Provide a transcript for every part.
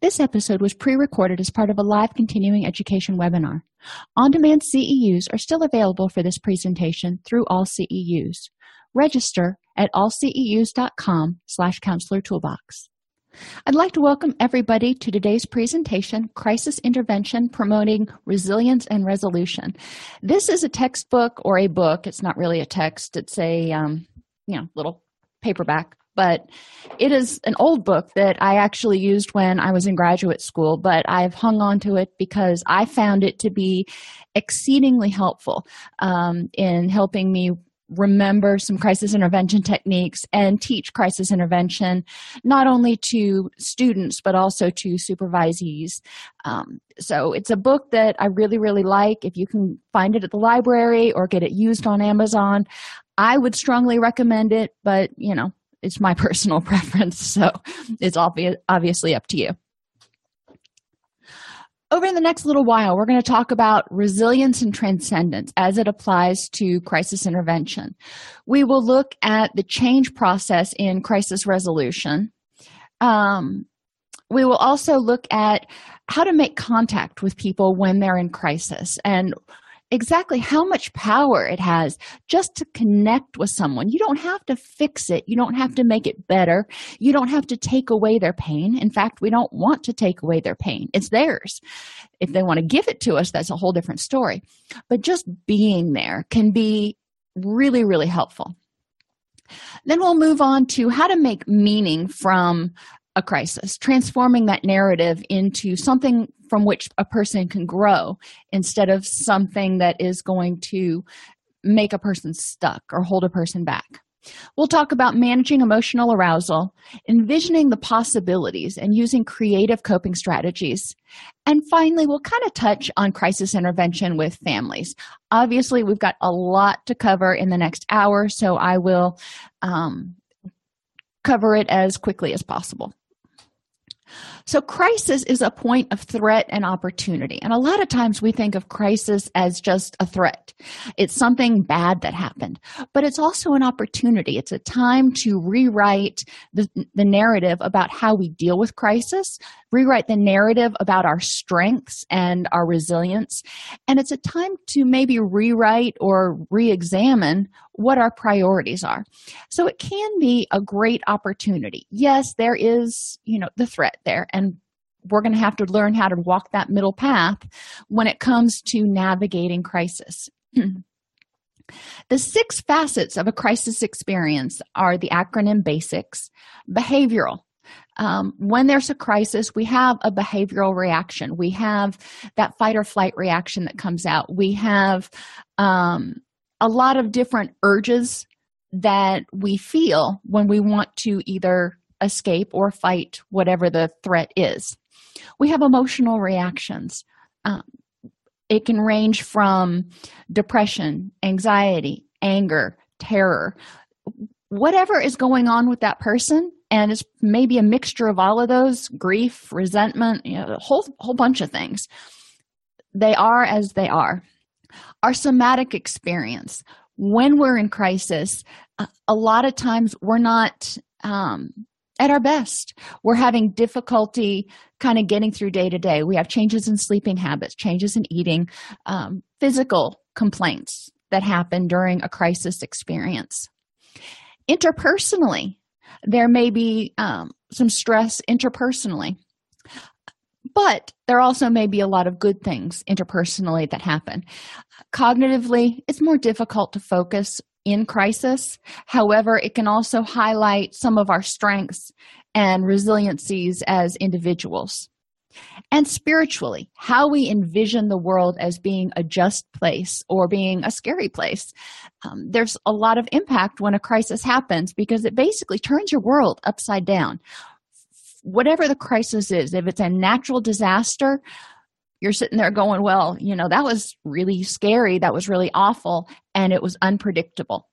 This episode was pre recorded as part of a live continuing education webinar. On demand CEUs are still available for this presentation through all CEUs. Register at allceus.com slash counselor toolbox. I'd like to welcome everybody to today's presentation, Crisis Intervention Promoting Resilience and Resolution. This is a textbook or a book. It's not really a text. It's a, um, you know, little paperback but it is an old book that I actually used when I was in graduate school, but I've hung on to it because I found it to be exceedingly helpful um, in helping me remember some crisis intervention techniques and teach crisis intervention not only to students but also to supervisees. Um, so it's a book that i really really like. If you can find it at the library or get it used on amazon i would strongly recommend it but you know it's my personal preference so it's obvious obviously up to you. Over the next little while we're going to talk about resilience and transcendence as it applies to crisis intervention. We will look at the change process in crisis resolution. Um, we will also look at how to make contact with people when they're in crisis and exactly how much power it has just to connect with someone. You don't have to fix it, you don't have to make it better, you don't have to take away their pain. In fact, we don't want to take away their pain, it's theirs. If they want to give it to us, that's a whole different story. But just being there can be really, really helpful. Then we'll move on to how to make meaning from a crisis, transforming that narrative into something from which a person can grow instead of something that is going to make a person stuck or hold a person back. We'll talk about managing emotional arousal, envisioning the possibilities, and using creative coping strategies. And finally, we'll kind of touch on crisis intervention with families. Obviously, we've got a lot to cover in the next hour, so I will um, cover it as quickly as possible. So, crisis is a point of threat and opportunity. And a lot of times we think of crisis as just a threat. It's something bad that happened, but it's also an opportunity. It's a time to rewrite the, the narrative about how we deal with crisis, rewrite the narrative about our strengths and our resilience. And it's a time to maybe rewrite or re examine what our priorities are. So it can be a great opportunity. Yes, there is, you know, the threat there, and we're going to have to learn how to walk that middle path when it comes to navigating crisis. the six facets of a crisis experience are the acronym BASICS, behavioral, um, when there's a crisis, we have a behavioral reaction. We have that fight or flight reaction that comes out. We have um, a lot of different urges that we feel when we want to either escape or fight whatever the threat is. We have emotional reactions. Um, it can range from depression, anxiety, anger, terror, whatever is going on with that person and it's maybe a mixture of all of those grief resentment you know a whole whole bunch of things they are as they are our somatic experience when we're in crisis a lot of times we're not um, at our best we're having difficulty kind of getting through day to day we have changes in sleeping habits changes in eating um, physical complaints that happen during a crisis experience. Interpersonally, there may be um, some stress interpersonally, but there also may be a lot of good things interpersonally that happen. Cognitively, it's more difficult to focus in crisis. However, it can also highlight some of our strengths and resiliencies as individuals. And spiritually, how we envision the world as being a just place or being a scary place. Um, there's a lot of impact when a crisis happens because it basically turns your world upside down. Whatever the crisis is, if it's a natural disaster, you're sitting there going, Well, you know, that was really scary. That was really awful. And it was unpredictable.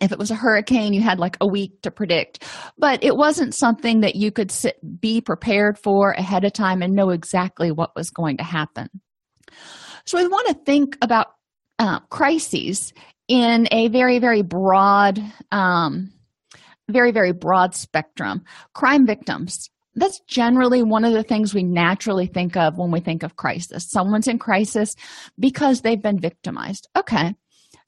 If it was a hurricane you had like a week to predict. But it wasn't something that you could sit, be prepared for ahead of time and know exactly what was going to happen. So we want to think about uh, crises in a very very broad um, very very broad spectrum. Crime victims that's generally one of the things we naturally think of when we think of crisis someone's in crisis because they've been victimized okay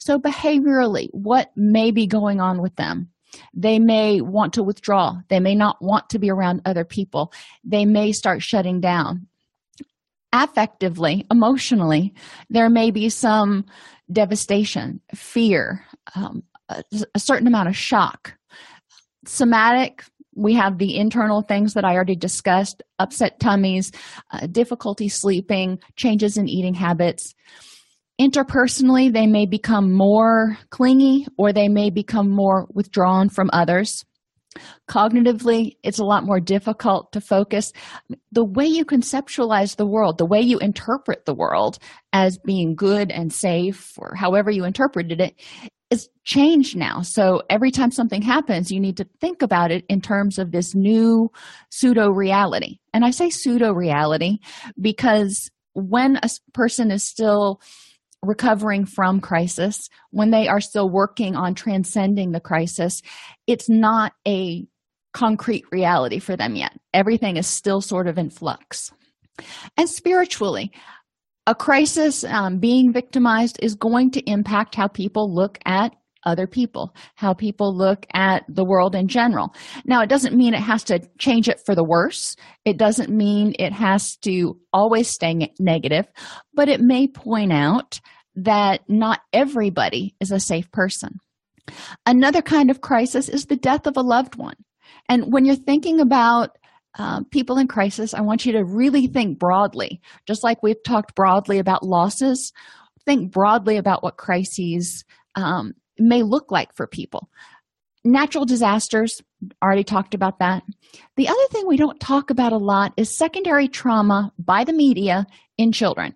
so, behaviorally, what may be going on with them? They may want to withdraw. They may not want to be around other people. They may start shutting down. Affectively, emotionally, there may be some devastation, fear, um, a, a certain amount of shock. Somatic, we have the internal things that I already discussed upset tummies, uh, difficulty sleeping, changes in eating habits Interpersonally, they may become more clingy or they may become more withdrawn from others. Cognitively, it's a lot more difficult to focus. The way you conceptualize the world, the way you interpret the world as being good and safe, or however you interpreted it, is changed now. So every time something happens, you need to think about it in terms of this new pseudo reality. And I say pseudo reality because when a person is still recovering from crisis, when they are still working on transcending the crisis, it's not a concrete reality for them yet. Everything is still sort of in flux. And spiritually, a crisis, um, being victimized, is going to impact how people look at other people, how people look at the world in general. Now, it doesn't mean it has to change it for the worse. It doesn't mean it has to always stay negative, but it may point out that not everybody is a safe person. Another kind of crisis is the death of a loved one. And when you're thinking about uh, people in crisis, I want you to really think broadly. Just like we've talked broadly about losses, think broadly about what crises um, may look like for people. Natural disasters, already talked about that. The other thing we don't talk about a lot is secondary trauma by the media in children.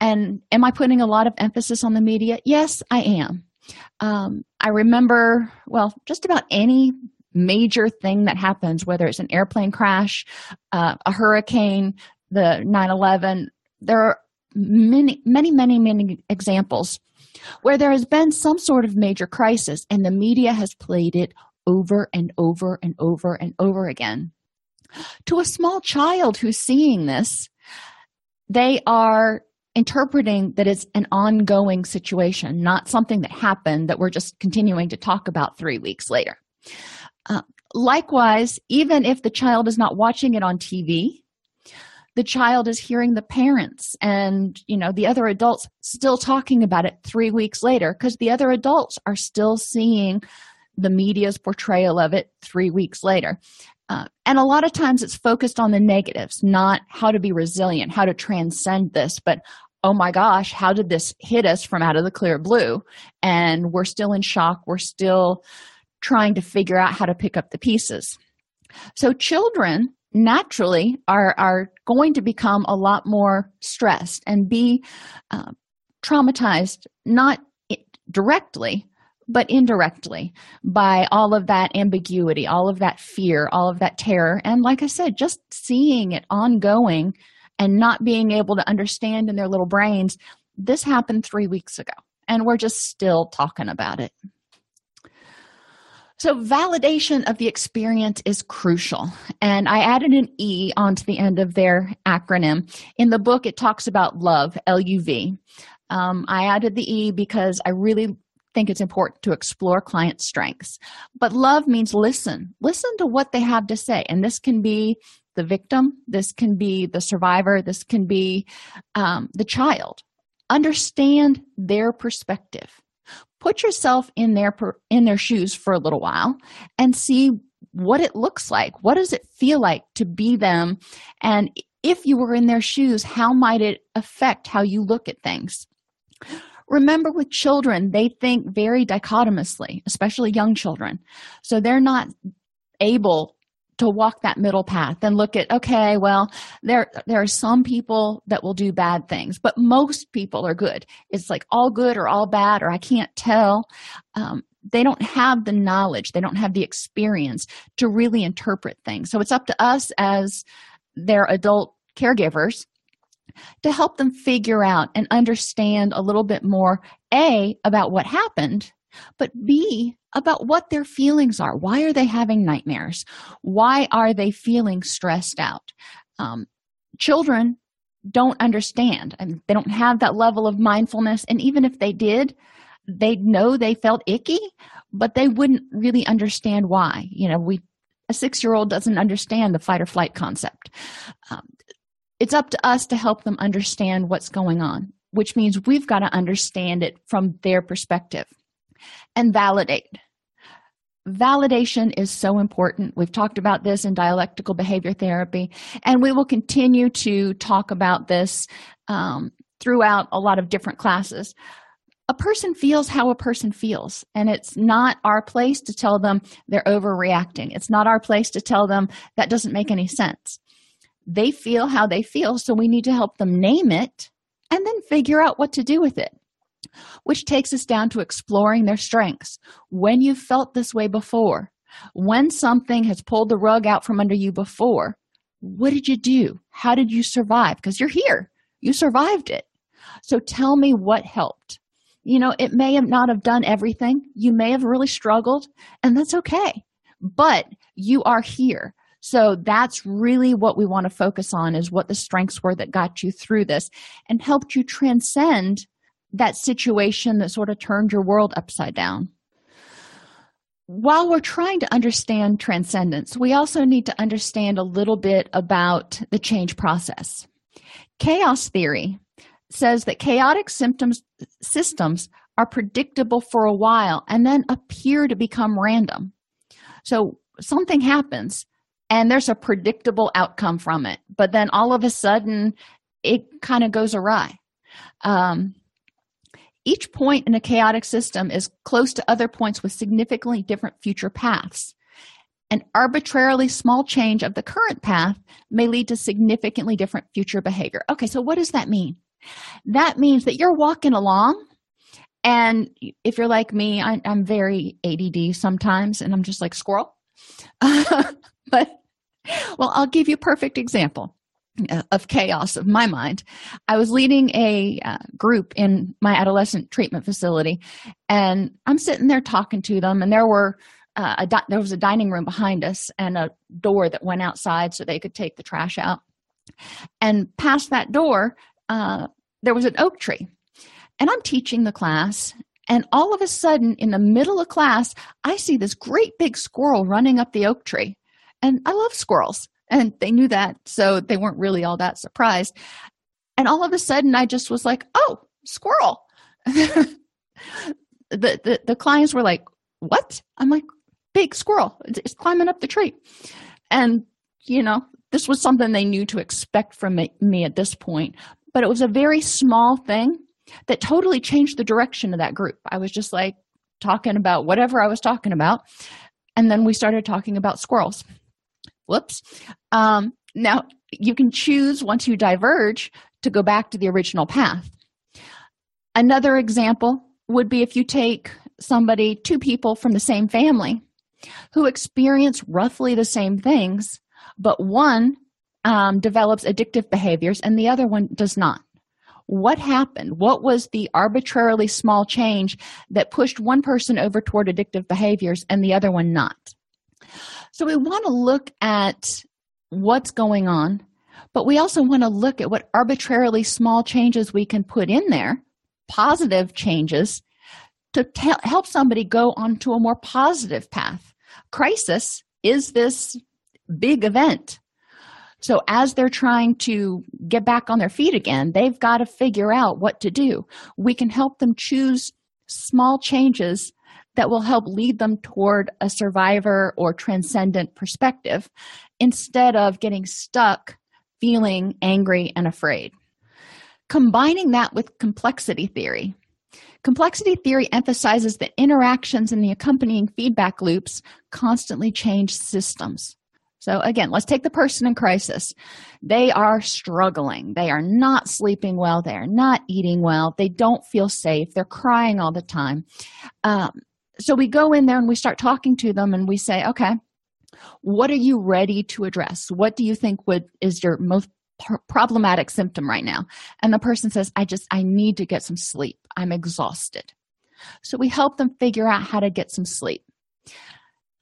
And am I putting a lot of emphasis on the media? Yes, I am. Um, I remember, well, just about any major thing that happens, whether it's an airplane crash, uh, a hurricane, the 9 11, there are many, many, many, many examples where there has been some sort of major crisis and the media has played it over and over and over and over again. To a small child who's seeing this, they are interpreting that it's an ongoing situation, not something that happened that we're just continuing to talk about three weeks later. Uh, likewise, even if the child is not watching it on TV, the child is hearing the parents and you know the other adults still talking about it three weeks later because the other adults are still seeing the media's portrayal of it three weeks later. Uh, and a lot of times it's focused on the negatives not how to be resilient how to transcend this but oh my gosh how did this hit us from out of the clear blue? And we're still in shock. We're still trying to figure out how to pick up the pieces. So children naturally are are going to become a lot more stressed and be uh, traumatized not directly but indirectly by all of that ambiguity all of that fear all of that terror. And like i said just seeing it ongoing and not being able to understand in their little brains this happened three weeks ago and we're just still talking about it so, validation of the experience is crucial. And I added an E onto the end of their acronym. In the book, it talks about love, L U V. Um, I added the E because I really think it's important to explore client strengths. But love means listen. Listen to what they have to say. And this can be the victim, this can be the survivor, this can be um, the child. Understand their perspective. Put yourself in their in their shoes for a little while and see what it looks like. What does it feel like to be them? And if you were in their shoes, how might it affect how you look at things? Remember, with children, they think very dichotomously, especially young children. So they're not able to walk that middle path and look at okay well there there are some people that will do bad things but most people are good. It's like all good or all bad or i can't tell. Um, they don't have the knowledge. They don't have the experience to really interpret things. So it's up to us as their adult caregivers to help them figure out and understand a little bit more a about what happened but b about what their feelings are. Why are they having nightmares? Why are they feeling stressed out? Um, children don't understand and they don't have that level of mindfulness and even if they did they'd know they felt icky but they wouldn't really understand why. You know we a six year old doesn't understand the fight or flight concept. Um, it's up to us to help them understand what's going on, which means we've got to understand it from their perspective and validate. Validation is so important. We've talked about this in dialectical behavior therapy, and we will continue to talk about this um, throughout a lot of different classes. A person feels how a person feels, and it's not our place to tell them they're overreacting. It's not our place to tell them that doesn't make any sense they feel how they feel, so we need to help them name it and then figure out what to do with it. Which takes us down to exploring their strengths. When you've felt this way before, when something has pulled the rug out from under you before, what did you do? How did you survive? Because you're here, you survived it. So tell me what helped. You know, it may have not have done everything. You may have really struggled, and that's okay. But you are here. So that's really what we want to focus on is what the strengths were that got you through this and helped you transcend that situation that sort of turned your world upside down. While we're trying to understand transcendence, we also need to understand a little bit about the change process. Chaos theory says that chaotic symptoms systems are predictable for a while and then appear to become random. So something happens and there's a predictable outcome from it but then all of a sudden it kind of goes awry um, each point in a chaotic system is close to other points with significantly different future paths. An arbitrarily small change of the current path may lead to significantly different future behavior. Okay so what does that mean? That means that you're walking along and if you're like me I, am very ADD sometimes and i'm just like squirrel. But well, I'll give you a perfect example of chaos of my mind. I was leading a uh, group in my adolescent treatment facility, and I'm sitting there talking to them, and there were uh, a di- there was a dining room behind us and a door that went outside so they could take the trash out. And past that door, uh, there was an oak tree, and I'm teaching the class. And all of a sudden, in the middle of class, I see this great big squirrel running up the oak tree and I love squirrels. And they knew that, so they weren't really all that surprised. And all of a sudden, I just was like, oh, squirrel. the, the, the clients were like, what? I'm like, big squirrel. It's climbing up the tree. And, you know, this was something they knew to expect from me, at this point. But it was a very small thing that totally changed the direction of that group. I was just like talking about whatever I was talking about. And then we started talking about squirrels whoops. Um, now you can choose once you diverge to go back to the original path. Another example would be if you take somebody two people from the same family who experience roughly the same things but one um, develops addictive behaviors and the other one does not. What happened? What was the arbitrarily small change that pushed one person over toward addictive behaviors and the other one not so we want to look at what's going on, but we also want to look at what arbitrarily small changes we can put in there, positive changes to te- help somebody go onto a more positive path. Crisis is this big event. So, as they're trying to get back on their feet again, they've got to figure out what to do. We can help them choose small changes that will help lead them toward a survivor or transcendent perspective instead of getting stuck feeling angry and afraid. Combining that with complexity theory. Complexity theory emphasizes that interactions and the accompanying feedback loops constantly change systems. So, again, let's take the person in crisis. They are struggling. They are not sleeping well. They are not eating well. They don't feel safe. They're crying all the time. Um, so, we go in there and we start talking to them and we say, okay, what are you ready to address? What do you think would is your most problematic symptom right now? And the person says, I just, I need to get some sleep. I'm exhausted. So, we help them figure out how to get some sleep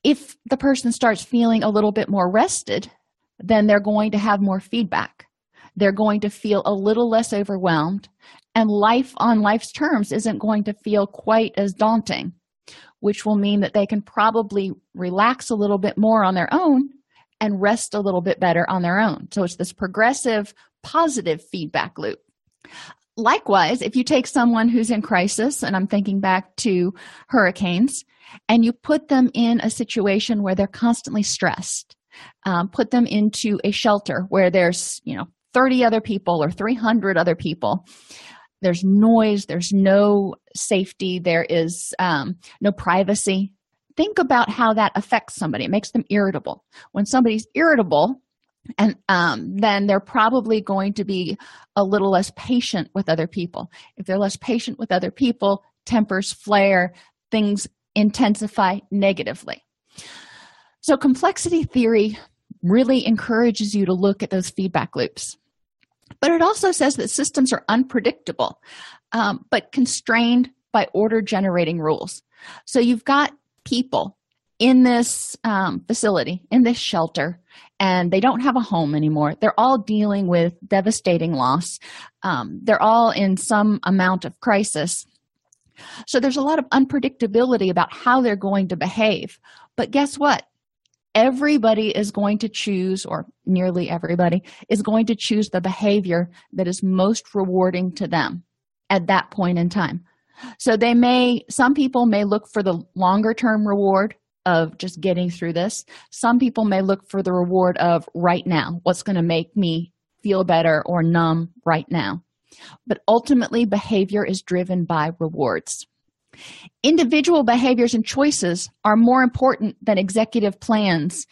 if the person starts feeling a little bit more rested, then they're going to have more feedback. They're going to feel a little less overwhelmed, and life on life's terms isn't going to feel quite as daunting, which will mean that they can probably relax a little bit more on their own and rest a little bit better on their own. So it's this progressive positive feedback loop. Likewise, if you take someone who's in crisis, and I'm thinking back to hurricanes, and you put them in a situation where they're constantly stressed um, put them into a shelter where there's you know 30 other people or 300 other people there's noise there's no safety there is um, no privacy think about how that affects somebody it makes them irritable when somebody's irritable and um, then they're probably going to be a little less patient with other people if they're less patient with other people tempers flare things intensify negatively. So, complexity theory really encourages you to look at those feedback loops. But it also says that systems are unpredictable, um, but constrained by order generating rules. So, you've got people in this um, facility, in this shelter, and they don't have a home anymore. They're all dealing with devastating loss. Um, they're all in some amount of crisis. So there's a lot of unpredictability about how they're going to behave. But guess what? Everybody is going to choose, or nearly everybody, is going to choose the behavior that is most rewarding to them at that point in time. So they may, some people may look for the longer term reward of just getting through this. Some people may look for the reward of right now, what's going to make me feel better or numb right now but ultimately behavior is driven by rewards. Individual behaviors and choices are more important than executive plans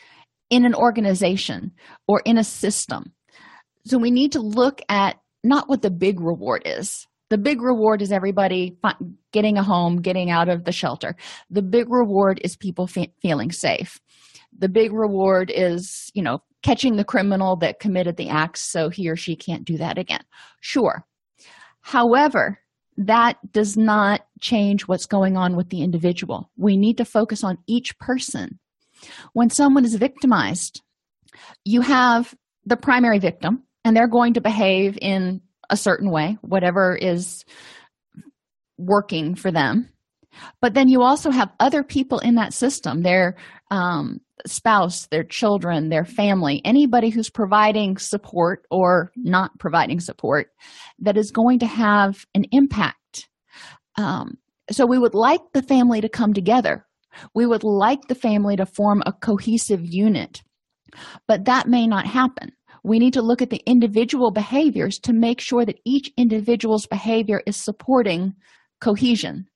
in an organization or in a system. So we need to look at not what the big reward is. The big reward is everybody getting a home, getting out of the shelter. The big reward is people fe- feeling safe. The big reward is, you know, catching the criminal that committed the acts so he or she can't do that again. Sure, However, that does not change what's going on with the individual. We need to focus on each person. When someone is victimized, you have the primary victim, and they're going to behave in a certain way, whatever is working for them. But then you also have other people in that system. They're um, spouse, their children, their family, anybody who's providing support or not providing support that is going to have an impact. Um, so, we would like the family to come together. We would like the family to form a cohesive unit, but that may not happen. We need to look at the individual behaviors to make sure that each individual's behavior is supporting cohesion.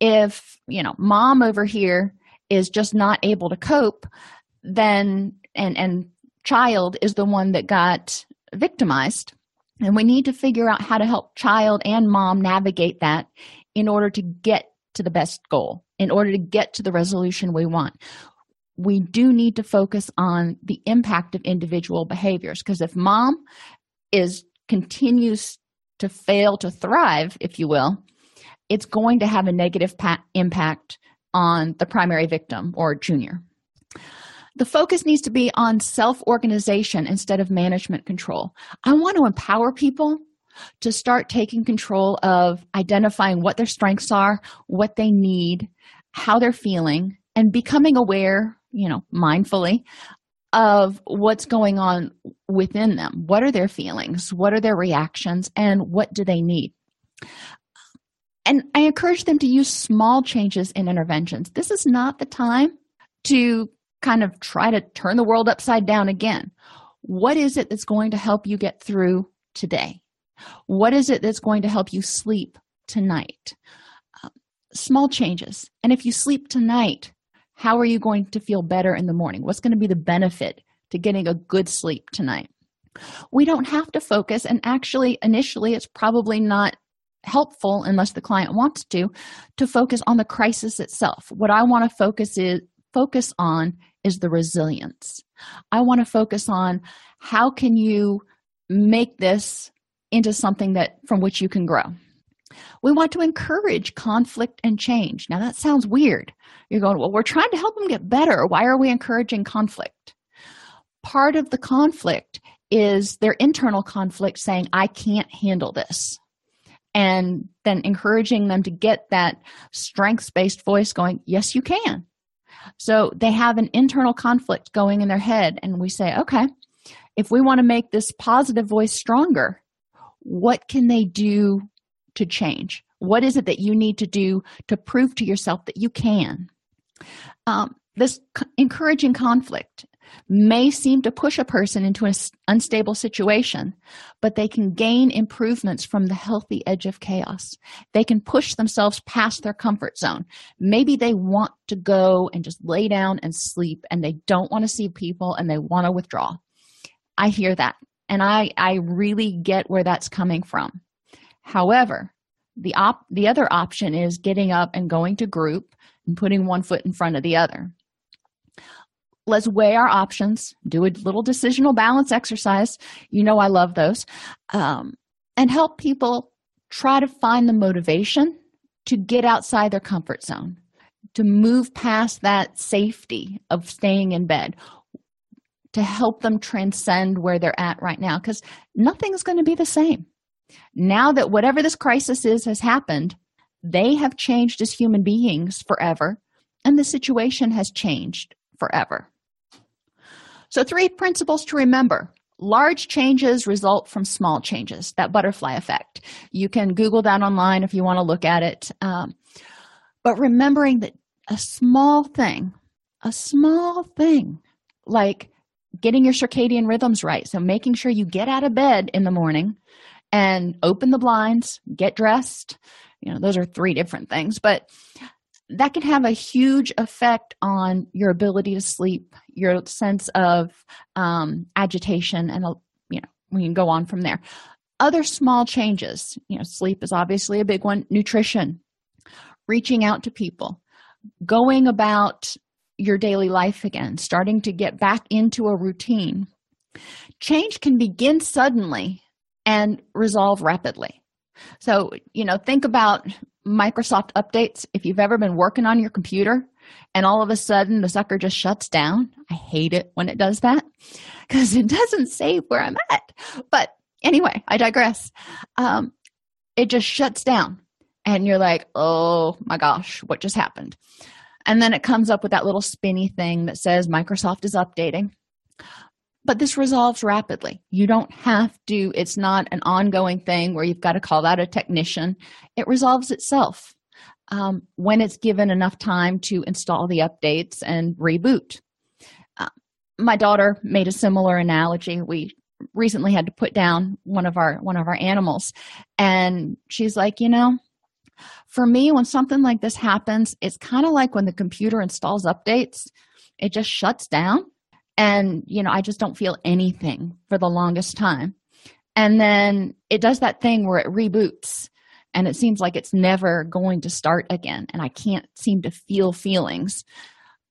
If, you know, mom over here is just not able to cope then and and child is the one that got victimized. And we need to figure out how to help child and mom navigate that in order to get to the best goal in order to get to the resolution we want. We do need to focus on the impact of individual behaviors because if mom is continues to fail to thrive if you will it's going to have a negative pa- impact on the primary victim or junior. The focus needs to be on self organization instead of management control. I want to empower people, to start taking control of identifying what their strengths are, what they need, how they're feeling, and becoming aware, you know, mindfully of what's going on within them. What are their feelings? What are their reactions? And what do they need? And I encourage them to use small changes in interventions. This is not the time to kind of try to turn the world upside down again. What is it that's going to help you get through today? What is it that's going to help you sleep tonight? Uh, small changes. And if you sleep tonight, how are you going to feel better in the morning? What's going to be the benefit to getting a good sleep tonight? We don't have to focus, and actually, initially, it's probably not helpful unless the client wants to to focus on the crisis itself. What i want to focus is focus on is the resilience. I want to focus on how can you make this into something that from which you can grow. We want to encourage conflict and change. Now that sounds weird. You're going well we're trying to help them get better. Why are we encouraging conflict? Part of the conflict is their internal conflict saying i can't handle this and then encouraging them to get that strengths based voice going, Yes, you can. So they have an internal conflict going in their head, and we say, Okay, if we want to make this positive voice stronger, what can they do to change? What is it that you need to do to prove to yourself that you can? Um, this encouraging conflict may seem to push a person into an unstable situation, but they can gain improvements from the healthy edge of chaos. They can push themselves past their comfort zone. Maybe they want to go and just lay down and sleep and they don't want to see people and they want to withdraw. I hear that and I, I really get where that's coming from. However, the op the other option is getting up and going to group and putting one foot in front of the other let's weigh our options do a little decisional balance exercise. You know i love those. Um, and help people try to find the motivation to get outside their comfort zone to move past that safety of staying in bed to help them transcend where they're at right now because nothing's going to be the same. Now that whatever this crisis is has happened they have changed as human beings forever and the situation has changed forever so, three principles to remember large changes result from small changes, that butterfly effect. You can Google that online if you want to look at it. Um, but remembering that a small thing, a small thing like getting your circadian rhythms right, so making sure you get out of bed in the morning and open the blinds, get dressed. You know, those are three different things, but that can have a huge effect on your ability to sleep, your sense of um, agitation, and you know we can go on from there. Other small changes, you know, sleep is obviously a big one. Nutrition, reaching out to people, going about your daily life again, starting to get back into a routine. Change can begin suddenly and resolve rapidly. So, you know, think about Microsoft updates. If you've ever been working on your computer and all of a sudden the sucker just shuts down, I hate it when it does that because it doesn't save where I'm at. But anyway, I digress. Um, it just shuts down, and you're like, oh my gosh, what just happened? And then it comes up with that little spinny thing that says Microsoft is updating but this resolves rapidly. You don't have to it's not an ongoing thing where you've got to call out a technician. It resolves itself um, when it's given enough time to install the updates and reboot. Uh, my daughter made a similar analogy. We recently had to put down one of our one of our animals and she's like you know for me when something like this happens it's kind of like when the computer installs updates it just shuts down and you know i just don't feel anything for the longest time. And then it does that thing where it reboots and it seems like it's never going to start again and i can't seem to feel feelings.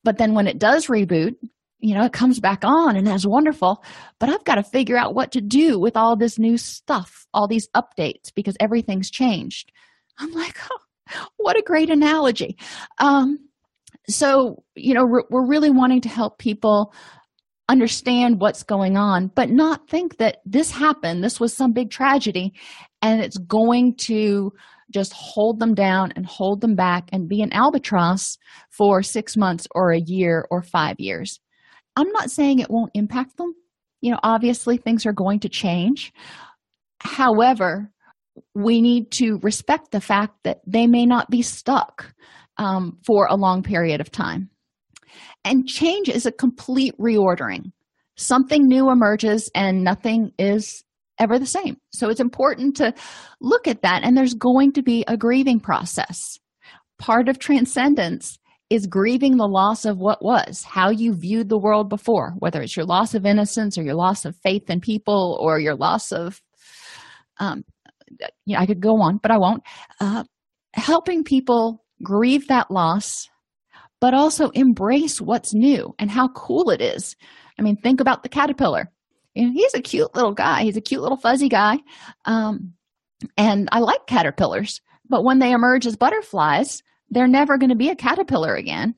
But then when it does reboot you know it comes back on and that's wonderful but i've got to figure out what to do with all this new stuff all these updates because everything's changed. I'm like oh, what a great analogy. Um, so you know we're, we're really wanting to help people understand what's going on, but not think that this happened, this was some big tragedy, and it's going to just hold them down and hold them back and be an albatross for six months or a year or five years. I'm not saying it won't impact them. You know, obviously things are going to change. However, we need to respect the fact that they may not be stuck um, for a long period of time. And change is a complete reordering. Something new emerges and nothing is ever the same. So it's important to look at that, and there's going to be a grieving process. Part of transcendence is grieving the loss of what was, how you viewed the world before, whether it's your loss of innocence or your loss of faith in people or your loss of, um, know, I could go on, but I won't. Uh, helping people grieve that loss, but also embrace what's new and how cool it is. I mean, think about the caterpillar. And he's a cute little guy. He's a cute little fuzzy guy. Um, and i like caterpillars but when they emerge as butterflies they're never going to be a caterpillar again.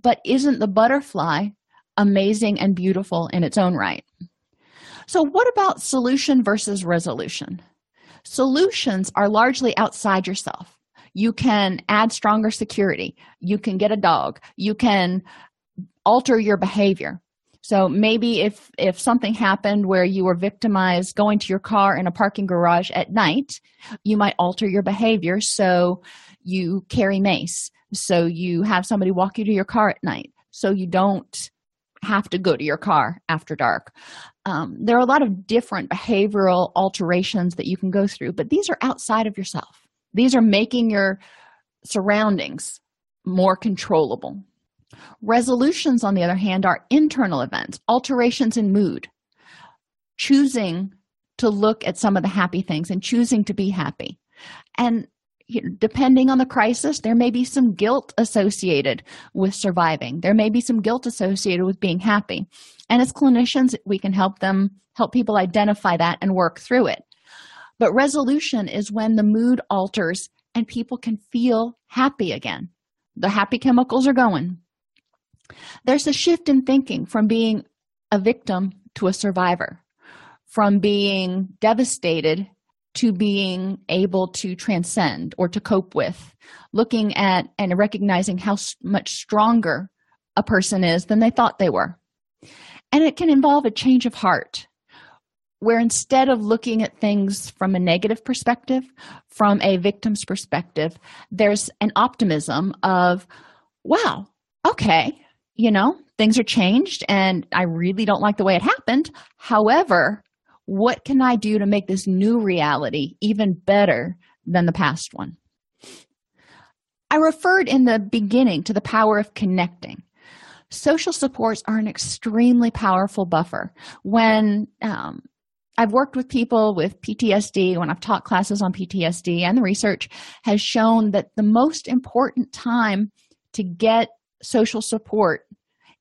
But isn't the butterfly amazing and beautiful in its own right? So what about solution versus resolution? Solutions are largely outside yourself you can add stronger security. You can get a dog. You can alter your behavior. So maybe if if something happened where you were victimized going to your car in a parking garage at night you might alter your behavior so you carry mace so you have somebody walk you to your car at night so you don't have to go to your car after dark. Um, there are a lot of different behavioral alterations that you can go through but these are outside of yourself these are making your surroundings more controllable Resolutions, on the other hand, are internal events, alterations in mood, choosing to look at some of the happy things and choosing to be happy. And depending on the crisis, there may be some guilt associated with surviving. There may be some guilt associated with being happy. And as clinicians, we can help them help people identify that and work through it. But resolution is when the mood alters and people can feel happy again. The happy chemicals are going. There's a shift in thinking from being a victim to a survivor, from being devastated to being able to transcend or to cope with, looking at and recognizing how much stronger a person is than they thought they were. And it can involve a change of heart, where instead of looking at things from a negative perspective, from a victim's perspective, there's an optimism of, wow, okay, you know, things are changed and I really don't like the way it happened. However, what can I do to make this new reality even better than the past one? I referred in the beginning to the power of connecting. Social supports are an extremely powerful buffer. When um, I've worked with people with PTSD, when I've taught classes on PTSD, and the research has shown that the most important time to get social support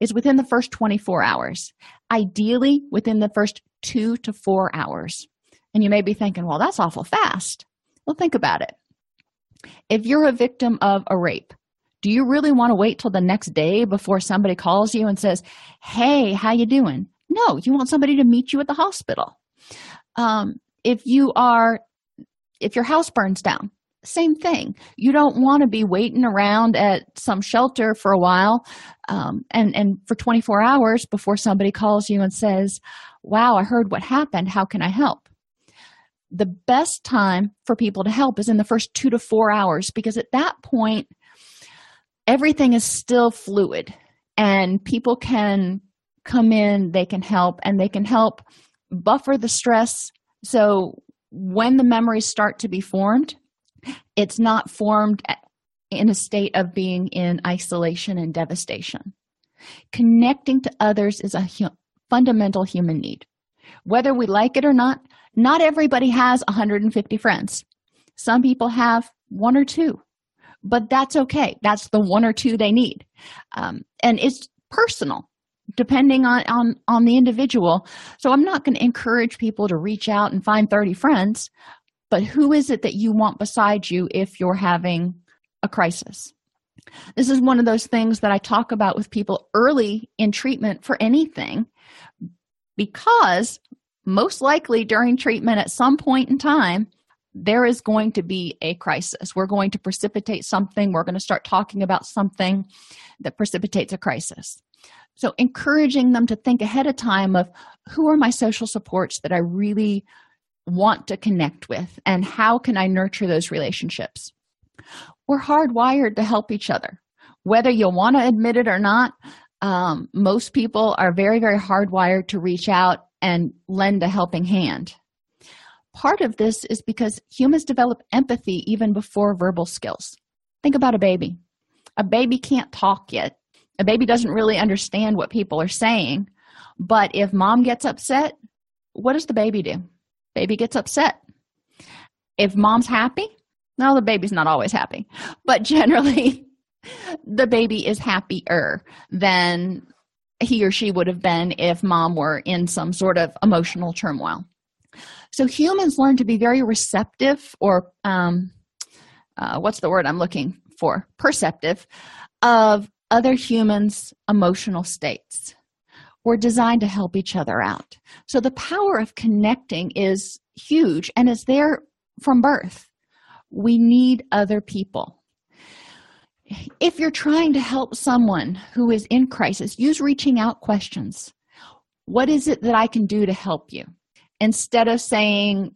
is within the first 24 hours, ideally within the first two to four hours. And you may be thinking, well, that's awful fast. Well, think about it. If you're a victim of a rape, do you really want to wait till the next day before somebody calls you and says, hey, how you doing? No, you want somebody to meet you at the hospital. Um, if you are, if your house burns down, same thing. You don't want to be waiting around at some shelter for a while um, and and for 24 hours before somebody calls you and says wow i heard what happened. How can i help? The best time for people to help is in the first two to four hours because at that point everything is still fluid and people can come in they can help and they can help buffer the stress so when the memories start to be formed it's not formed in a state of being in isolation and devastation. Connecting to others is a hu- fundamental human need. Whether we like it or not, not everybody has 150 friends. Some people have one or two, but that's okay. That's the one or two they need. Um, and it's personal depending on, on on the individual so i'm not going to encourage people to reach out and find 30 friends but who is it that you want beside you if you're having a crisis? This is one of those things that I talk about with people early in treatment for anything because most likely during treatment at some point in time, there is going to be a crisis. We're going to precipitate something. We're going to start talking about something that precipitates a crisis. So, encouraging them to think ahead of time of who are my social supports that I really want to connect with, and how can I nurture those relationships? We're hardwired to help each other. Whether you want to admit it or not, um, most people are very, very hardwired to reach out and lend a helping hand. Part of this is because humans develop empathy even before verbal skills. Think about a baby. A baby can't talk yet. A baby doesn't really understand what people are saying. But if mom gets upset, what does the baby do? Baby gets upset. If mom's happy, no, the baby's not always happy, but generally the baby is happier than he or she would have been if mom were in some sort of emotional turmoil. So humans learn to be very receptive, or um, uh, what's the word I'm looking for? Perceptive of other humans' emotional states. We're designed to help each other out. So the power of connecting is huge and is there from birth. We need other people if you're trying to help someone who is in crisis, use reaching out questions. What is it that I can do to help you? Instead of saying,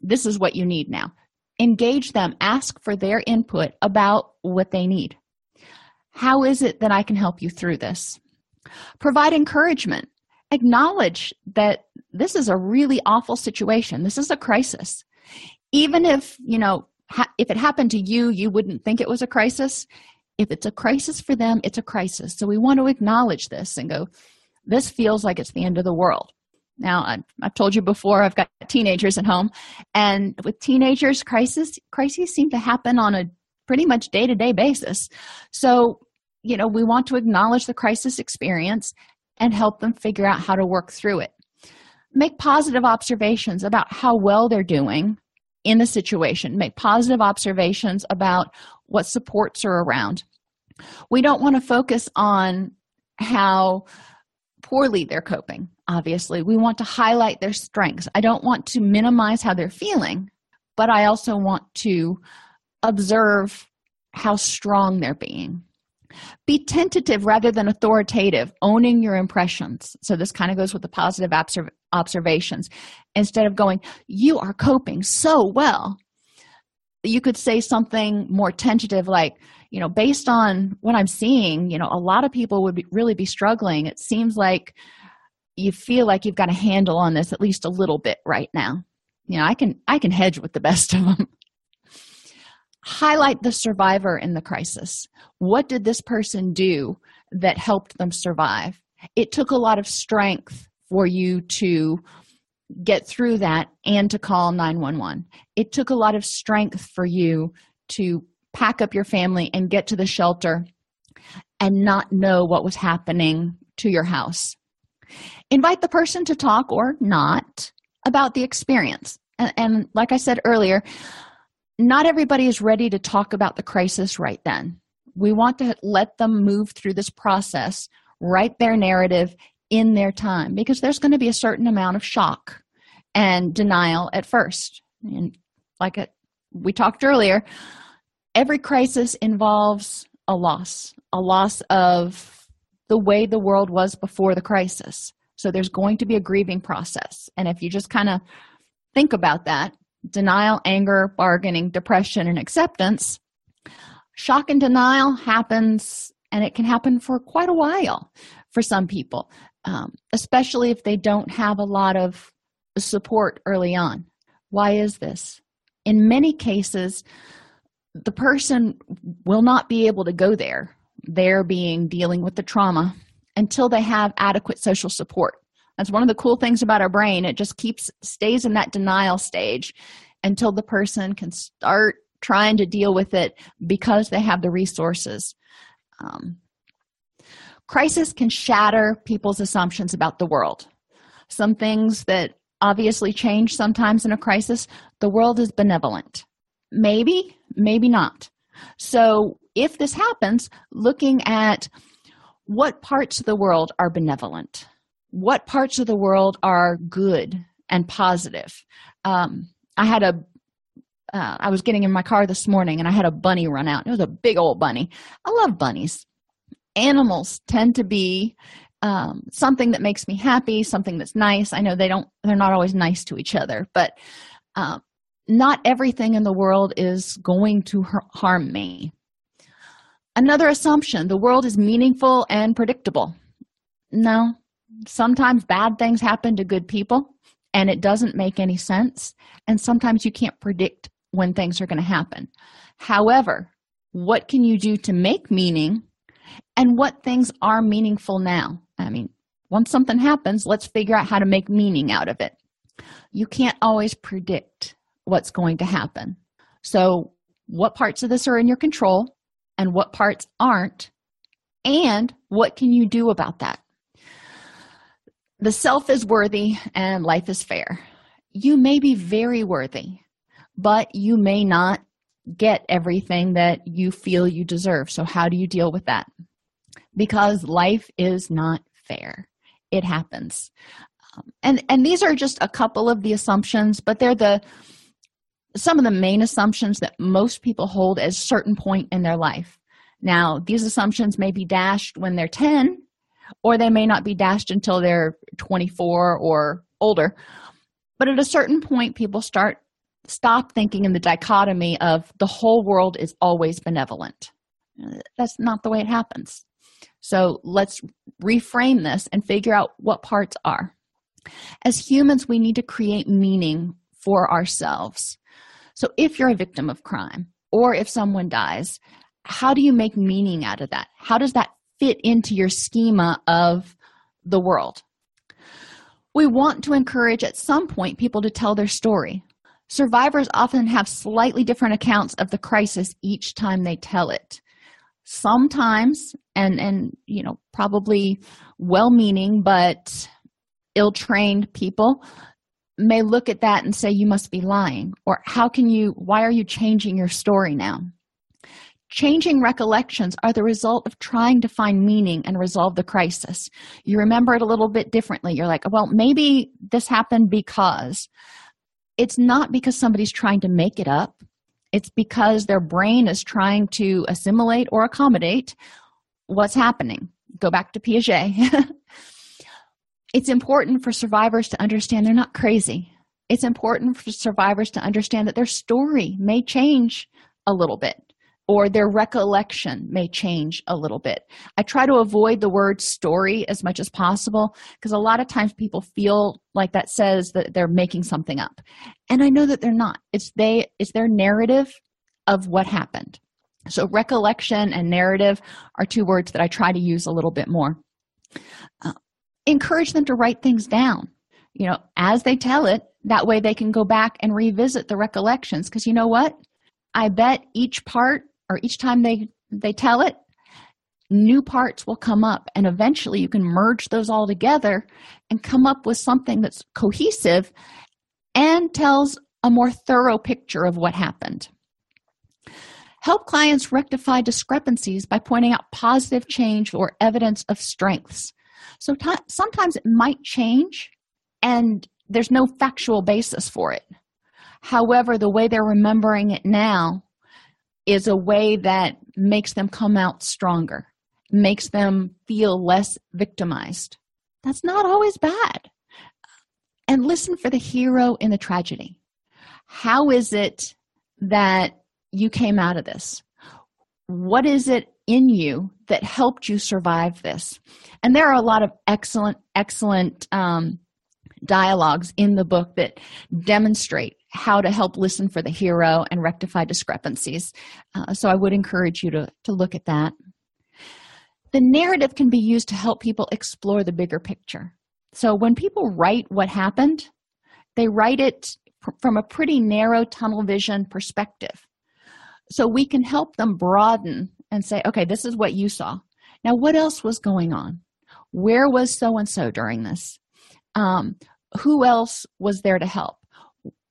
This is what you need now, engage them, ask for their input about what they need. How is it that I can help you through this? Provide encouragement. Acknowledge that this is a really awful situation. This is a crisis. Even if, you know, ha- if it happened to you, you wouldn't think it was a crisis. If it's a crisis for them, it's a crisis. So we want to acknowledge this and go, this feels like it's the end of the world. Now, I've, I've told you before, I've got teenagers at home, and with teenagers, crisis crises seem to happen on a pretty much day to day basis. So, you know, we want to acknowledge the crisis experience and help them figure out how to work through it. Make positive observations about how well they're doing in the situation, make positive observations about what supports are around. We don't want to focus on how poorly they're coping, obviously. We want to highlight their strengths. I don't want to minimize how they're feeling, but I also want to observe how strong they're being. Be tentative rather than authoritative, owning your impressions. So, this kind of goes with the positive observations. Instead of going, You are coping so well, you could say something more tentative like, You know, based on what I'm seeing, you know, a lot of people would be, really be struggling. It seems like you feel like you've got a handle on this at least a little bit right now. You know, I can I can hedge with the best of them highlight the survivor in the crisis. What did this person do that helped them survive? It took a lot of strength for you to get through that and to call 911. It took a lot of strength for you to pack up your family and get to the shelter and not know what was happening to your house. Invite the person to talk or not about the experience. And, and like I said earlier, not everybody is ready to talk about the crisis right then. We want to let them move through this process, write their narrative in their time, because there's going to be a certain amount of shock and denial at first. And like it, we talked earlier, every crisis involves a loss, a loss of the way the world was before the crisis. So there's going to be a grieving process. And if you just kind of think about that, denial, anger, bargaining, depression, and acceptance, shock and denial happens and it can happen for quite a while for some people, um, especially if they don't have a lot of support early on. Why is this? In many cases, the person will not be able to go there, there being dealing with the trauma, until they have adequate social support. That's one of the cool things about our brain. It just keeps stays in that denial stage until the person can start trying to deal with it because they have the resources. Um, crisis can shatter people's assumptions about the world. Some things that obviously change sometimes in a crisis, the world is benevolent. Maybe, maybe not. So, if this happens, looking at what parts of the world are benevolent what parts of the world are good and positive um, i had a uh, I was getting in my car this morning and I had a bunny run out. It was a big old bunny. I love bunnies. Animals tend to be um, something that makes me happy, something that's nice. I know they don't, they're not always nice to each other, but um, not everything in the world is going to harm me. Another assumption the world is meaningful and predictable. No, sometimes bad things happen to good people and it doesn't make any sense. And sometimes you can't predict when things are going to happen. However, what can you do to make meaning and what things are meaningful now? I mean, once something happens, let's figure out how to make meaning out of it. You can't always predict what's going to happen. So, what parts of this are in your control and what parts aren't? And what can you do about that? The self is worthy and life is fair. You may be very worthy, but you may not get everything that you feel you deserve. So, how do you deal with that? Because life is not fair. It happens. Um, and and these are just a couple of the assumptions, but they're the some of the main assumptions that most people hold as certain point in their life. Now, these assumptions may be dashed when they're 10 or they may not be dashed until they're 24 or older. But at a certain point people start stop thinking in the dichotomy of the whole world is always benevolent. That's not the way it happens. So let's reframe this and figure out what parts are. As humans, we need to create meaning for ourselves. So if you're a victim of crime or if someone dies, how do you make meaning out of that? How does that fit into your schema of the world? We want to encourage at some point people to tell their story. Survivors often have slightly different accounts of the crisis each time they tell it. Sometimes, and and you know, probably well-meaning but ill-trained people may look at that and say you must be lying or how can you why are you changing your story now? Changing recollections are the result of trying to find meaning and resolve the crisis. You remember it a little bit differently. You're like, well, maybe this happened because. It's not because somebody's trying to make it up. It's because their brain is trying to assimilate or accommodate what's happening. Go back to piaget it's important for survivors to understand they're not crazy. It's important for survivors to understand that their story may change a little bit or their recollection may change a little bit. I try to avoid the word story as much as possible because a lot of times people feel like that says that they're making something up. And I know that they're not. It's they it's their narrative of what happened. So recollection and narrative are two words that I try to use a little bit more. Uh, encourage them to write things down. You know, as they tell it, that way they can go back and revisit the recollections because you know what? I bet each part or each time they they tell it new parts will come up and eventually you can merge those all together and come up with something that's cohesive and tells a more thorough picture of what happened. Help clients rectify discrepancies by pointing out positive change or evidence of strengths. So t- sometimes it might change and there's no factual basis for it. However the way they're remembering it now is a way that makes them come out stronger, makes them feel less victimized. That's not always bad. And listen for the hero in the tragedy. How is it that you came out of this? What is it in you that helped you survive this? And there are a lot of excellent, excellent um, dialogues in the book that demonstrate how to help listen for the hero and rectify discrepancies. Uh, so I would encourage you to, to look at that. The narrative can be used to help people explore the bigger picture. So when people write what happened, they write it from a pretty narrow tunnel vision perspective. So we can help them broaden and say, okay, this is what you saw. Now, what else was going on? Where was so and so during this? Um, who else was there to help?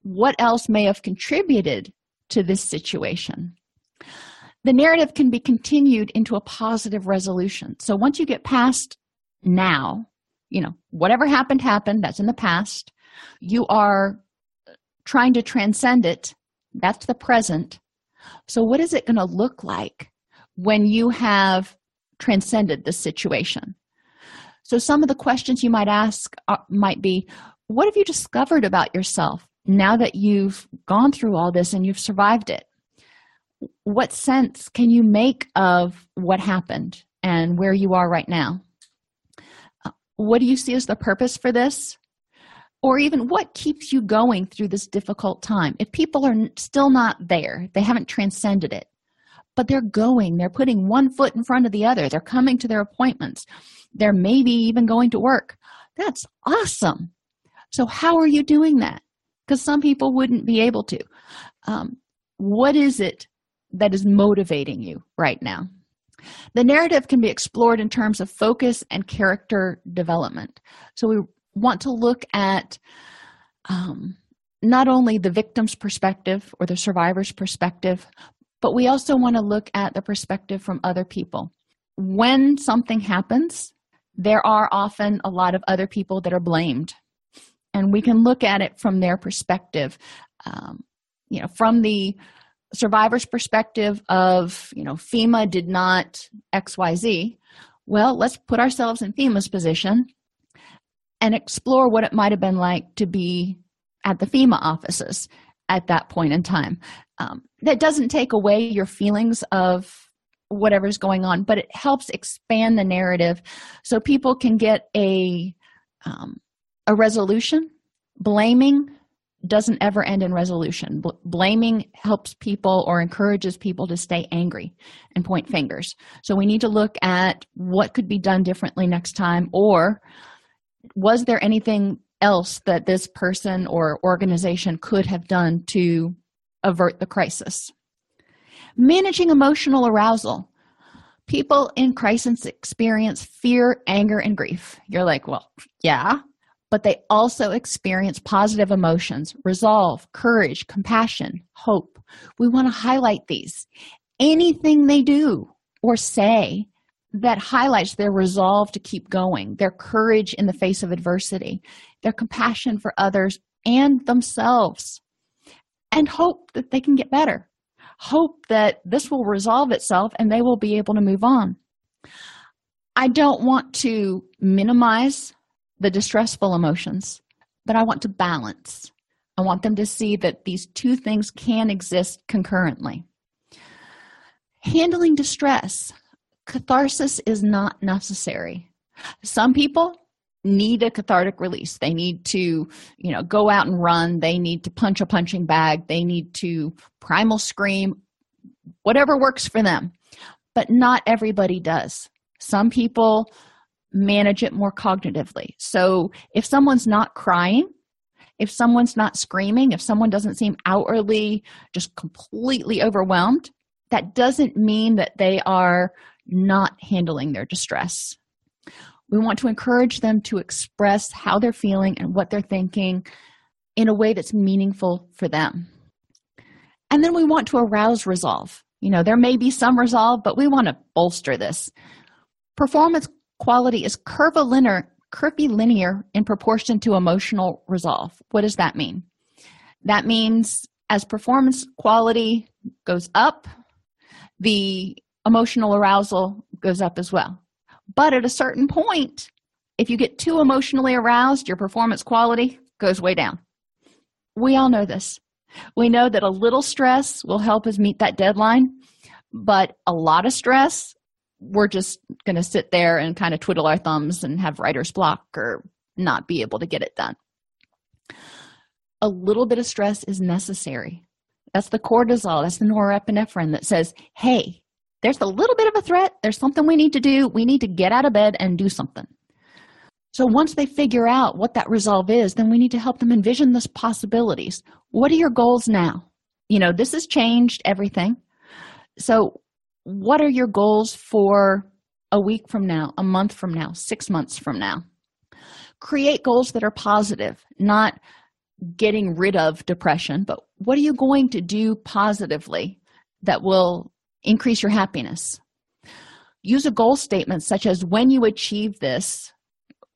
What else may have contributed to this situation the narrative can be continued into a positive resolution so once you get past now you know whatever happened happened that's in the past you are trying to transcend it That's the present. So, what is it going to look like when you have transcended the situation? So, some of the questions you might ask might be What have you discovered about yourself now that you've gone through all this and you've survived it? What sense can you make of what happened and where you are right now? Uh, what do you see as the purpose for this? or even what keeps you going through this difficult time if people are still not there they haven't transcended it but they're going they're putting one foot in front of the other they're coming to their appointments they're maybe even going to work that's awesome so how are you doing that because some people wouldn't be able to. Um, what is it that is motivating you right now? The narrative can be explored in terms of focus and character development. So we want to look at um, not only the victim's perspective or the survivor's perspective, but we also want to look at the perspective from other people. When something happens, there are often a lot of other people that are blamed, and we can look at it from their perspective. Um, you know, from the survivor's perspective of, you know, FEMA did not XYZ. Well, let's put ourselves in FEMA's position and explore what it might have been like to be at the FEMA offices at that point in time. Um, that doesn't take away your feelings of whatever's going on, but it helps expand the narrative so people can get a um, a resolution. Blaming doesn't ever end in resolution. B- blaming helps people or encourages people to stay angry and point fingers. So we need to look at what could be done differently next time or was there anything else that this person or organization could have done to avert the crisis? Managing emotional arousal. People in crisis experience fear, anger, and grief. You're like, well, yeah, but they also experience positive emotions, resolve, courage, compassion, hope. We want to highlight these. Anything they do or say that highlights their resolve to keep going, their courage in the face of adversity, their compassion for others and themselves, and hope that they can get better. Hope that this will resolve itself and they will be able to move on. I don't want to minimize the distressful emotions, but I want to balance. I want them to see that these two things can exist concurrently. Handling distress catharsis is not necessary. Some people need a cathartic release. They need to, you know, go out and run. They need to punch a punching bag. They need to primal scream, whatever works for them. But not everybody does. Some people manage it more cognitively. So if someone's not crying, if someone's not screaming, if someone doesn't seem outwardly just completely overwhelmed, that doesn't mean that they are not handling their distress. We want to encourage them to express how they're feeling and what they're thinking in a way that's meaningful for them. And then we want to arouse resolve. You know, there may be some resolve, but we want to bolster this. Performance quality is curvilinear, curvilinear in proportion to emotional resolve. What does that mean? That means as performance quality goes up, the emotional arousal goes up as well. But at a certain point, if you get too emotionally aroused, your performance quality goes way down. We all know this. We know that a little stress will help us meet that deadline, but a lot of stress, we're just going to sit there and kind of twiddle our thumbs and have writer's block or not be able to get it done. A little bit of stress is necessary. That's the cortisol, that's the norepinephrine that says, hey, there's a little bit of a threat. There's something we need to do. We need to get out of bed and do something. So once they figure out what that resolve is, then we need to help them envision those possibilities. What are your goals now? You know, this has changed everything. So, what are your goals for a week from now, a month from now, six months from now? Create goals that are positive, not getting rid of depression, but what are you going to do positively that will increase your happiness. Use a goal statement such as when you achieve this,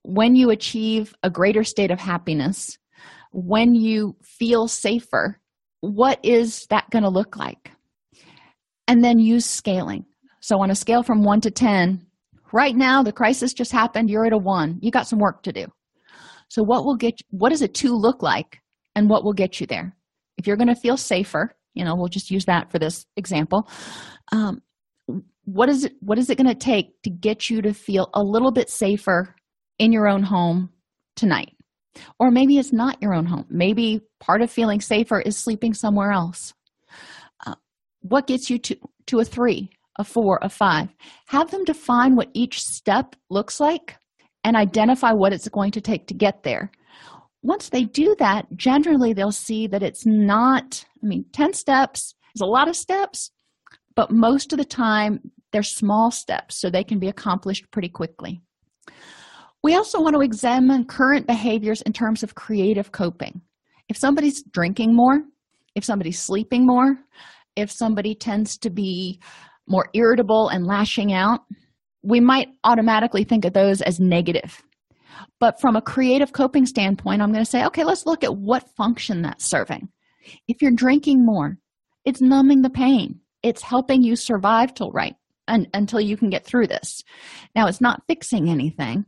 when you achieve a greater state of happiness, when you feel safer, what is that going to look like? And then use scaling. So, on a scale from one to 10, right now the crisis just happened, you're at a one. You got some work to do. So, what will get what does a two look like and what will get you there? If you're going to feel safer, you know, we'll just use that for this example. Um, what is it what is it going to take to get you to feel a little bit safer in your own home tonight? Or maybe it's not your own home. Maybe part of feeling safer is sleeping somewhere else. What gets you to, to a three, a four, a five? Have them define what each step looks like and identify what it's going to take to get there. Once they do that, generally they'll see that it's not, I mean, 10 steps is a lot of steps, but most of the time they're small steps so they can be accomplished pretty quickly. We also want to examine current behaviors in terms of creative coping. If somebody's drinking more, if somebody's sleeping more, if somebody tends to be more irritable and lashing out, we might automatically think of those as negative. But from a creative coping standpoint, I'm going to say, okay, let's look at what function that's serving. If you're drinking more, it's numbing the pain. It's helping you survive till right un, until you can get through this. Now, it's not fixing anything,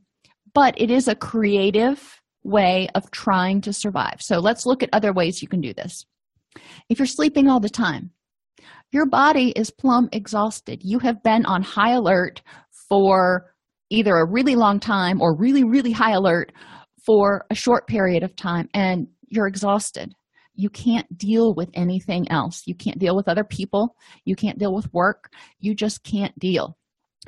but it is a creative way of trying to survive. So let's look at other ways you can do this. If you're sleeping all the time, your body is plumb exhausted. You have been on high alert for either a really long time or really, really high alert for a short period of time, and you're exhausted. You can't deal with anything else. You can't deal with other people. You can't deal with work. You just can't deal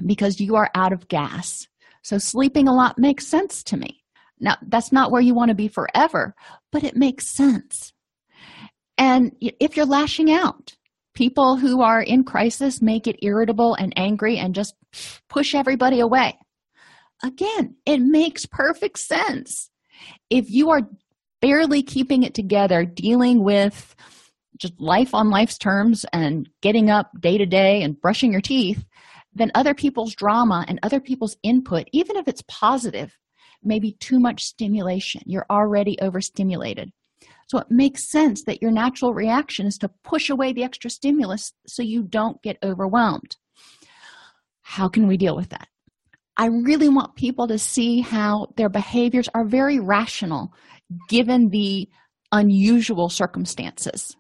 because you are out of gas. So sleeping a lot makes sense to me. Now, that's not where you want to be forever, but it makes sense. And if you're lashing out, people who are in crisis may get irritable and angry and just push everybody away. Again, it makes perfect sense. If you are barely keeping it together, dealing with just life on life's terms and getting up day to day and brushing your teeth, then other people's drama and other people's input, even if it's positive, may be too much stimulation. You're already overstimulated. So it makes sense that your natural reaction is to push away the extra stimulus so you don't get overwhelmed. How can we deal with that? I really want people to see how their behaviors are very rational given the unusual circumstances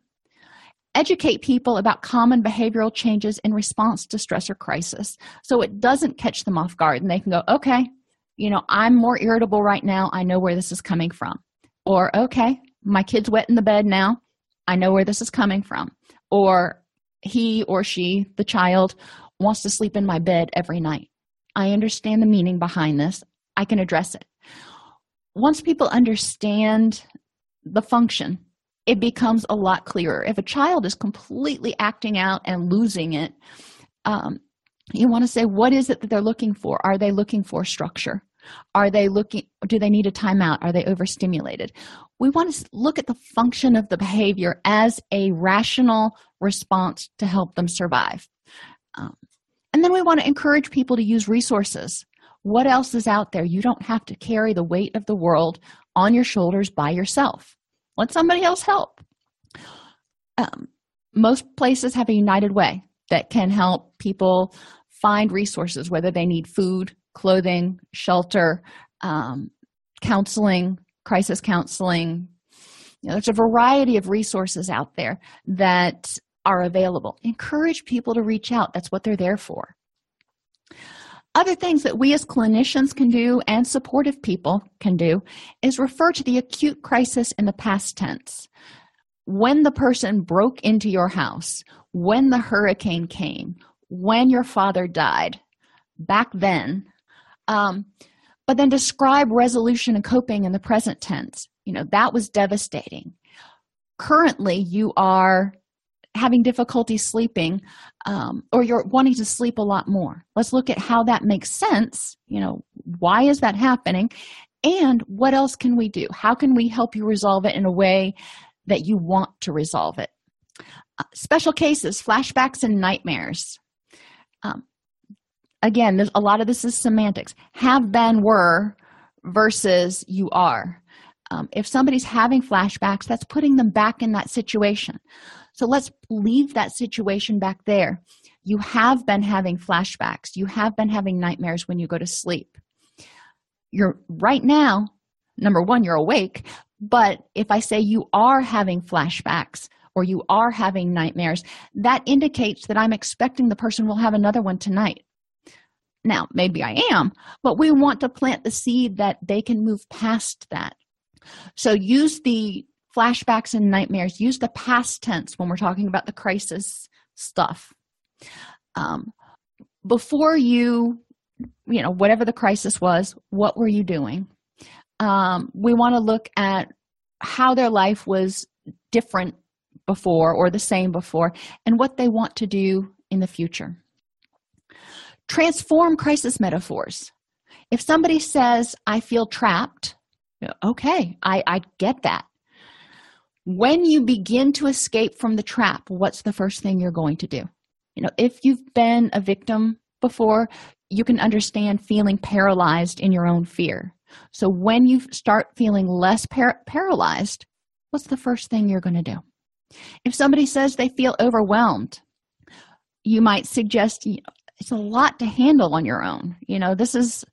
educate people about common behavioral changes in response to stress or crisis so it doesn't catch them off guard and they can go okay you know i'm more irritable right now i know where this is coming from or okay my kid's wet in the bed now i know where this is coming from or he or she the child wants to sleep in my bed every night i understand the meaning behind this i can address it once people understand the function it becomes a lot clearer. If a child is completely acting out and losing it, um, you want to say, what is it that they're looking for? Are they looking for structure? Are they looking, do they need a timeout? Are they overstimulated? We want to look at the function of the behavior as a rational response to help them survive. Um, and then we want to encourage people to use resources. What else is out there? You don't have to carry the weight of the world on your shoulders by yourself let somebody else help um, most places have a united way that can help people find resources whether they need food clothing shelter um, counseling crisis counseling. You know, there's a variety of resources out there that are available. Encourage people to reach out. That's what they're there for. Other things that we as clinicians can do and supportive people can do is refer to the acute crisis in the past tense. When the person broke into your house, when the hurricane came, when your father died, back then, um, but then describe resolution and coping in the present tense. You know, that was devastating. Currently, you are having difficulty sleeping um, or you're wanting to sleep a lot more. Let's look at how that makes sense. You know why is that happening? And what else can we do? How can we help you resolve it in a way that you want to resolve it? Uh, special cases flashbacks and nightmares. Um, again there's a lot of this is semantics have been were versus you are Um, if somebody's having flashbacks, that's putting them back in that situation. So let's leave that situation back there. You have been having flashbacks, you have been having nightmares when you go to sleep. You're right now, number one, you're awake. But if I say you are having flashbacks or you are having nightmares, that indicates that I'm expecting the person will have another one tonight. Now, maybe I am, but we want to plant the seed that they can move past that. So use the flashbacks and nightmares, use the past tense when we're talking about the crisis stuff. Um, before you, you know, whatever the crisis was, what were you doing? Um, we want to look at how their life was different before or the same before and what they want to do in the future. Transform crisis metaphors. If somebody says, I feel trapped, okay, I, I get that. When you begin to escape from the trap, what's the first thing you're going to do? You know, if you've been a victim before, you can understand feeling paralyzed in your own fear. So when you start feeling less par- paralyzed, what's the first thing you're going to do? If somebody says they feel overwhelmed, you might suggest it's a lot to handle on your own. You know, this is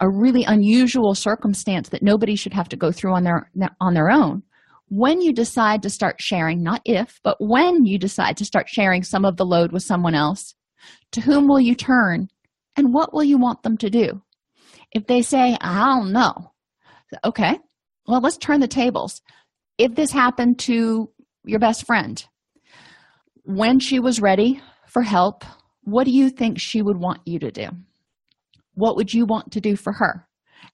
a really unusual circumstance that nobody should have to go through on their on their own. When you decide to start sharing, not if, but when you decide to start sharing some of the load with someone else, to whom will you turn and what will you want them to do? If they say, I don't know, okay, well, let's turn the tables. If this happened to your best friend, when she was ready for help, what do you think she would want you to do? What would you want to do for her?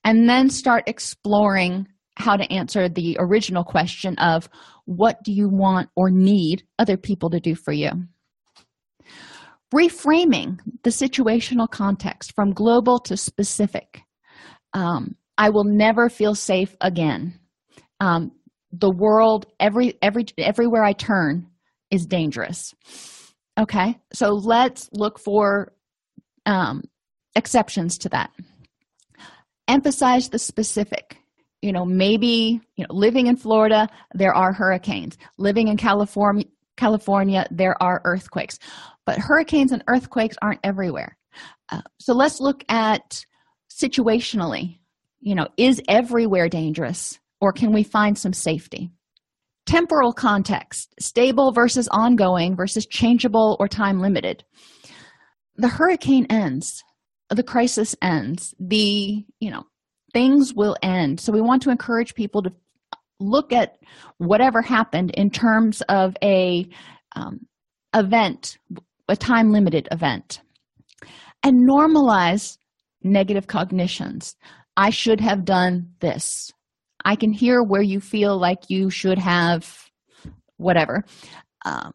And then start exploring how to answer the original question of what do you want or need other people to do for you? Reframing the situational context from global to specific um, i will never feel safe again um, the world every every everywhere i turn is dangerous okay. So let's look for um, exceptions to that. Emphasize the specific. You know maybe you know living in florida there are hurricanes. Living in california california there are earthquakes. But hurricanes and earthquakes aren't everywhere. Uh, so let's look at situationally. You know is everywhere dangerous or can we find some safety temporal context stable versus ongoing versus changeable or time limited the hurricane ends the crisis ends the you know things will end so we want to encourage people to look at whatever happened in terms of a um, event a time limited event and normalize negative cognitions. I should have done this. I can hear where you feel like you should have whatever. Um,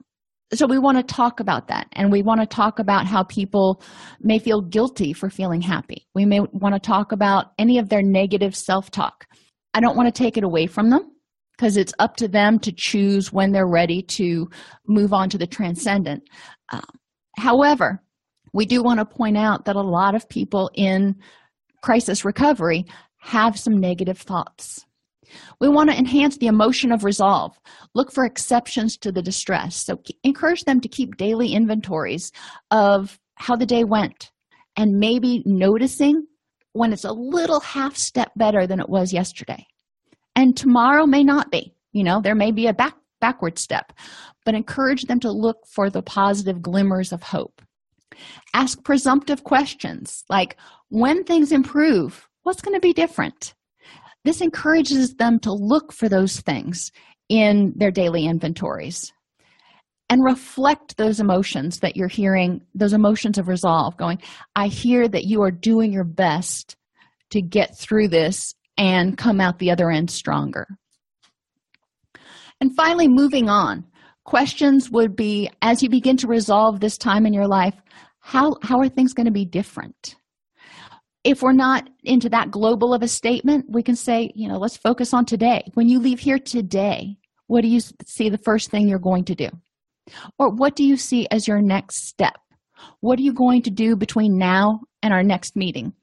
so we want to talk about that and we want to talk about how people may feel guilty for feeling happy. We may want to talk about any of their negative self talk. I don't want to take it away from them because it's up to them to choose when they're ready to move on to the transcendent. Um, however, we do want to point out that a lot of people in crisis recovery have some negative thoughts. We want to enhance the emotion of resolve. Look for exceptions to the distress. So encourage them to keep daily inventories of how the day went and maybe noticing when it's a little half step better than it was yesterday. And tomorrow may not be. You know, there may be a back backward step, but encourage them to look for the positive glimmers of hope. Ask presumptive questions like when things improve, what's going to be different? This encourages them to look for those things in their daily inventories and reflect those emotions that you're hearing, those emotions of resolve, going, I hear that you are doing your best to get through this and come out the other end stronger. And finally, moving on, questions would be as you begin to resolve this time in your life, how how are things going to be different if we're not into that global of a statement we can say you know let's focus on today. When you leave here today what do you see the first thing you're going to do? Or what do you see as your next step? What are you going to do between now and our next meeting?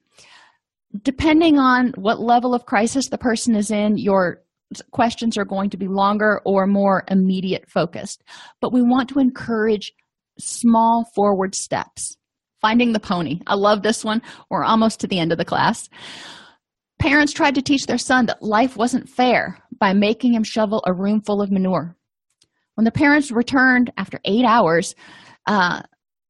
Depending on what level of crisis the person is in your questions are going to be longer or more immediate focused, but we want to encourage small forward steps. Finding the pony. I love this one. We're almost to the end of the class. Parents tried to teach their son that life wasn't fair by making him shovel a room full of manure. When the parents returned after eight hours, uh,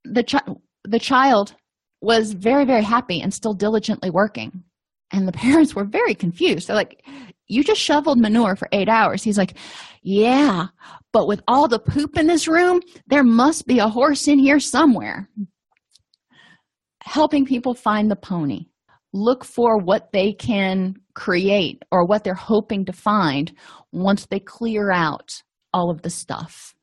the, chi- the child was very, very happy and still diligently working. And the parents were very confused. They're like, You just shoveled manure for eight hours. He's like, Yeah, but with all the poop in this room, there must be a horse in here somewhere. Helping people find the pony. Look for what they can create or what they're hoping to find once they clear out all of the stuff.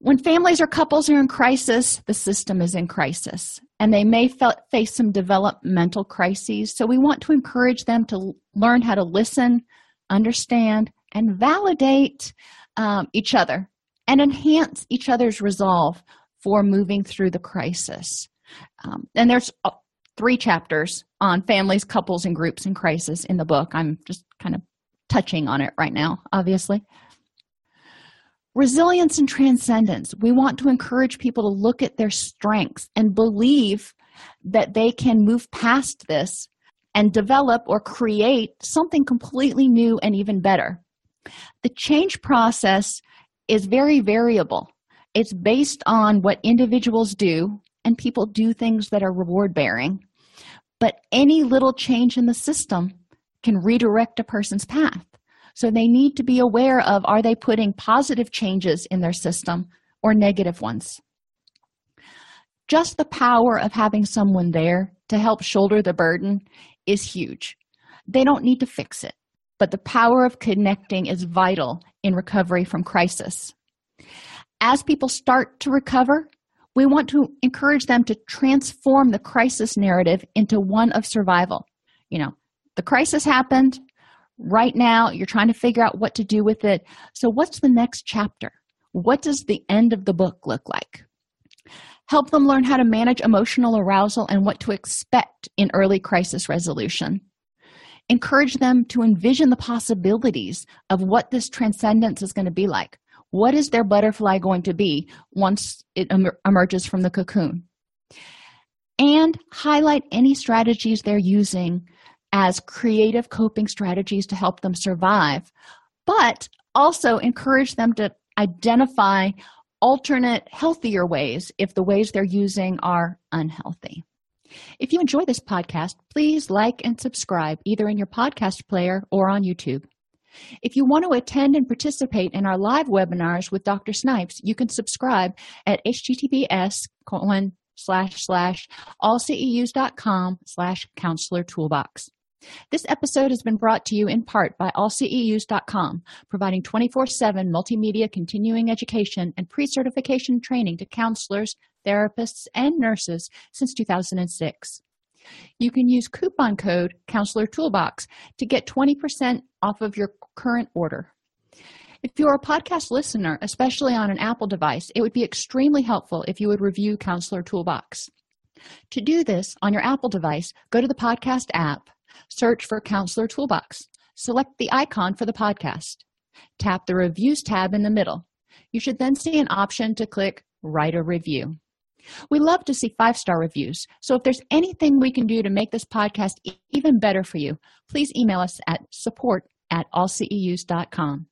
When families or couples are in crisis, the system is in crisis and they may face some developmental crises. So, we want to encourage them to learn how to listen, understand, and validate um, each other and enhance each other's resolve for moving through the crisis. Um, and there's uh, three chapters on families, couples, and groups in crisis in the book. I'm just kind of touching on it right now, obviously. Resilience and transcendence. We want to encourage people to look at their strengths and believe that they can move past this and develop or create something completely new and even better. The change process is very variable. It's based on what individuals do, and people do things that are reward bearing. But any little change in the system can redirect a person's path. So they need to be aware of are they putting positive changes in their system or negative ones? Just the power of having someone there to help shoulder the burden is huge. They don't need to fix it, but the power of connecting is vital in recovery from crisis. As people start to recover, we want to encourage them to transform the crisis narrative into one of survival. You know, the crisis happened, right now you're trying to figure out what to do with it. So what's the next chapter? What does the end of the book look like? Help them learn how to manage emotional arousal and what to expect in early crisis resolution. Encourage them to envision the possibilities of what this transcendence is going to be like what is their butterfly going to be once it emerges from the cocoon and highlight any strategies they're using as creative coping strategies to help them survive, but also encourage them to identify alternate, healthier ways if the ways they're using are unhealthy. If you enjoy this podcast, please like and subscribe either in your podcast player or on YouTube. If you want to attend and participate in our live webinars with Dr. Snipes, you can subscribe at https colon slash slash allceus.com slash counselor toolbox. This episode has been brought to you in part by allceus.com, providing 24 7 multimedia continuing education and pre certification training to counselors, therapists, and nurses since 2006. You can use coupon code Counselor Toolbox to get 20% off of your current order. If you're a podcast listener, especially on an Apple device, it would be extremely helpful if you would review Counselor Toolbox. To do this on your Apple device, go to the podcast app Search for Counselor Toolbox. Select the icon for the podcast. Tap the Reviews tab in the middle. You should then see an option to click Write a Review. We love to see five star reviews, so if there's anything we can do to make this podcast even better for you, please email us at support at allceus.com.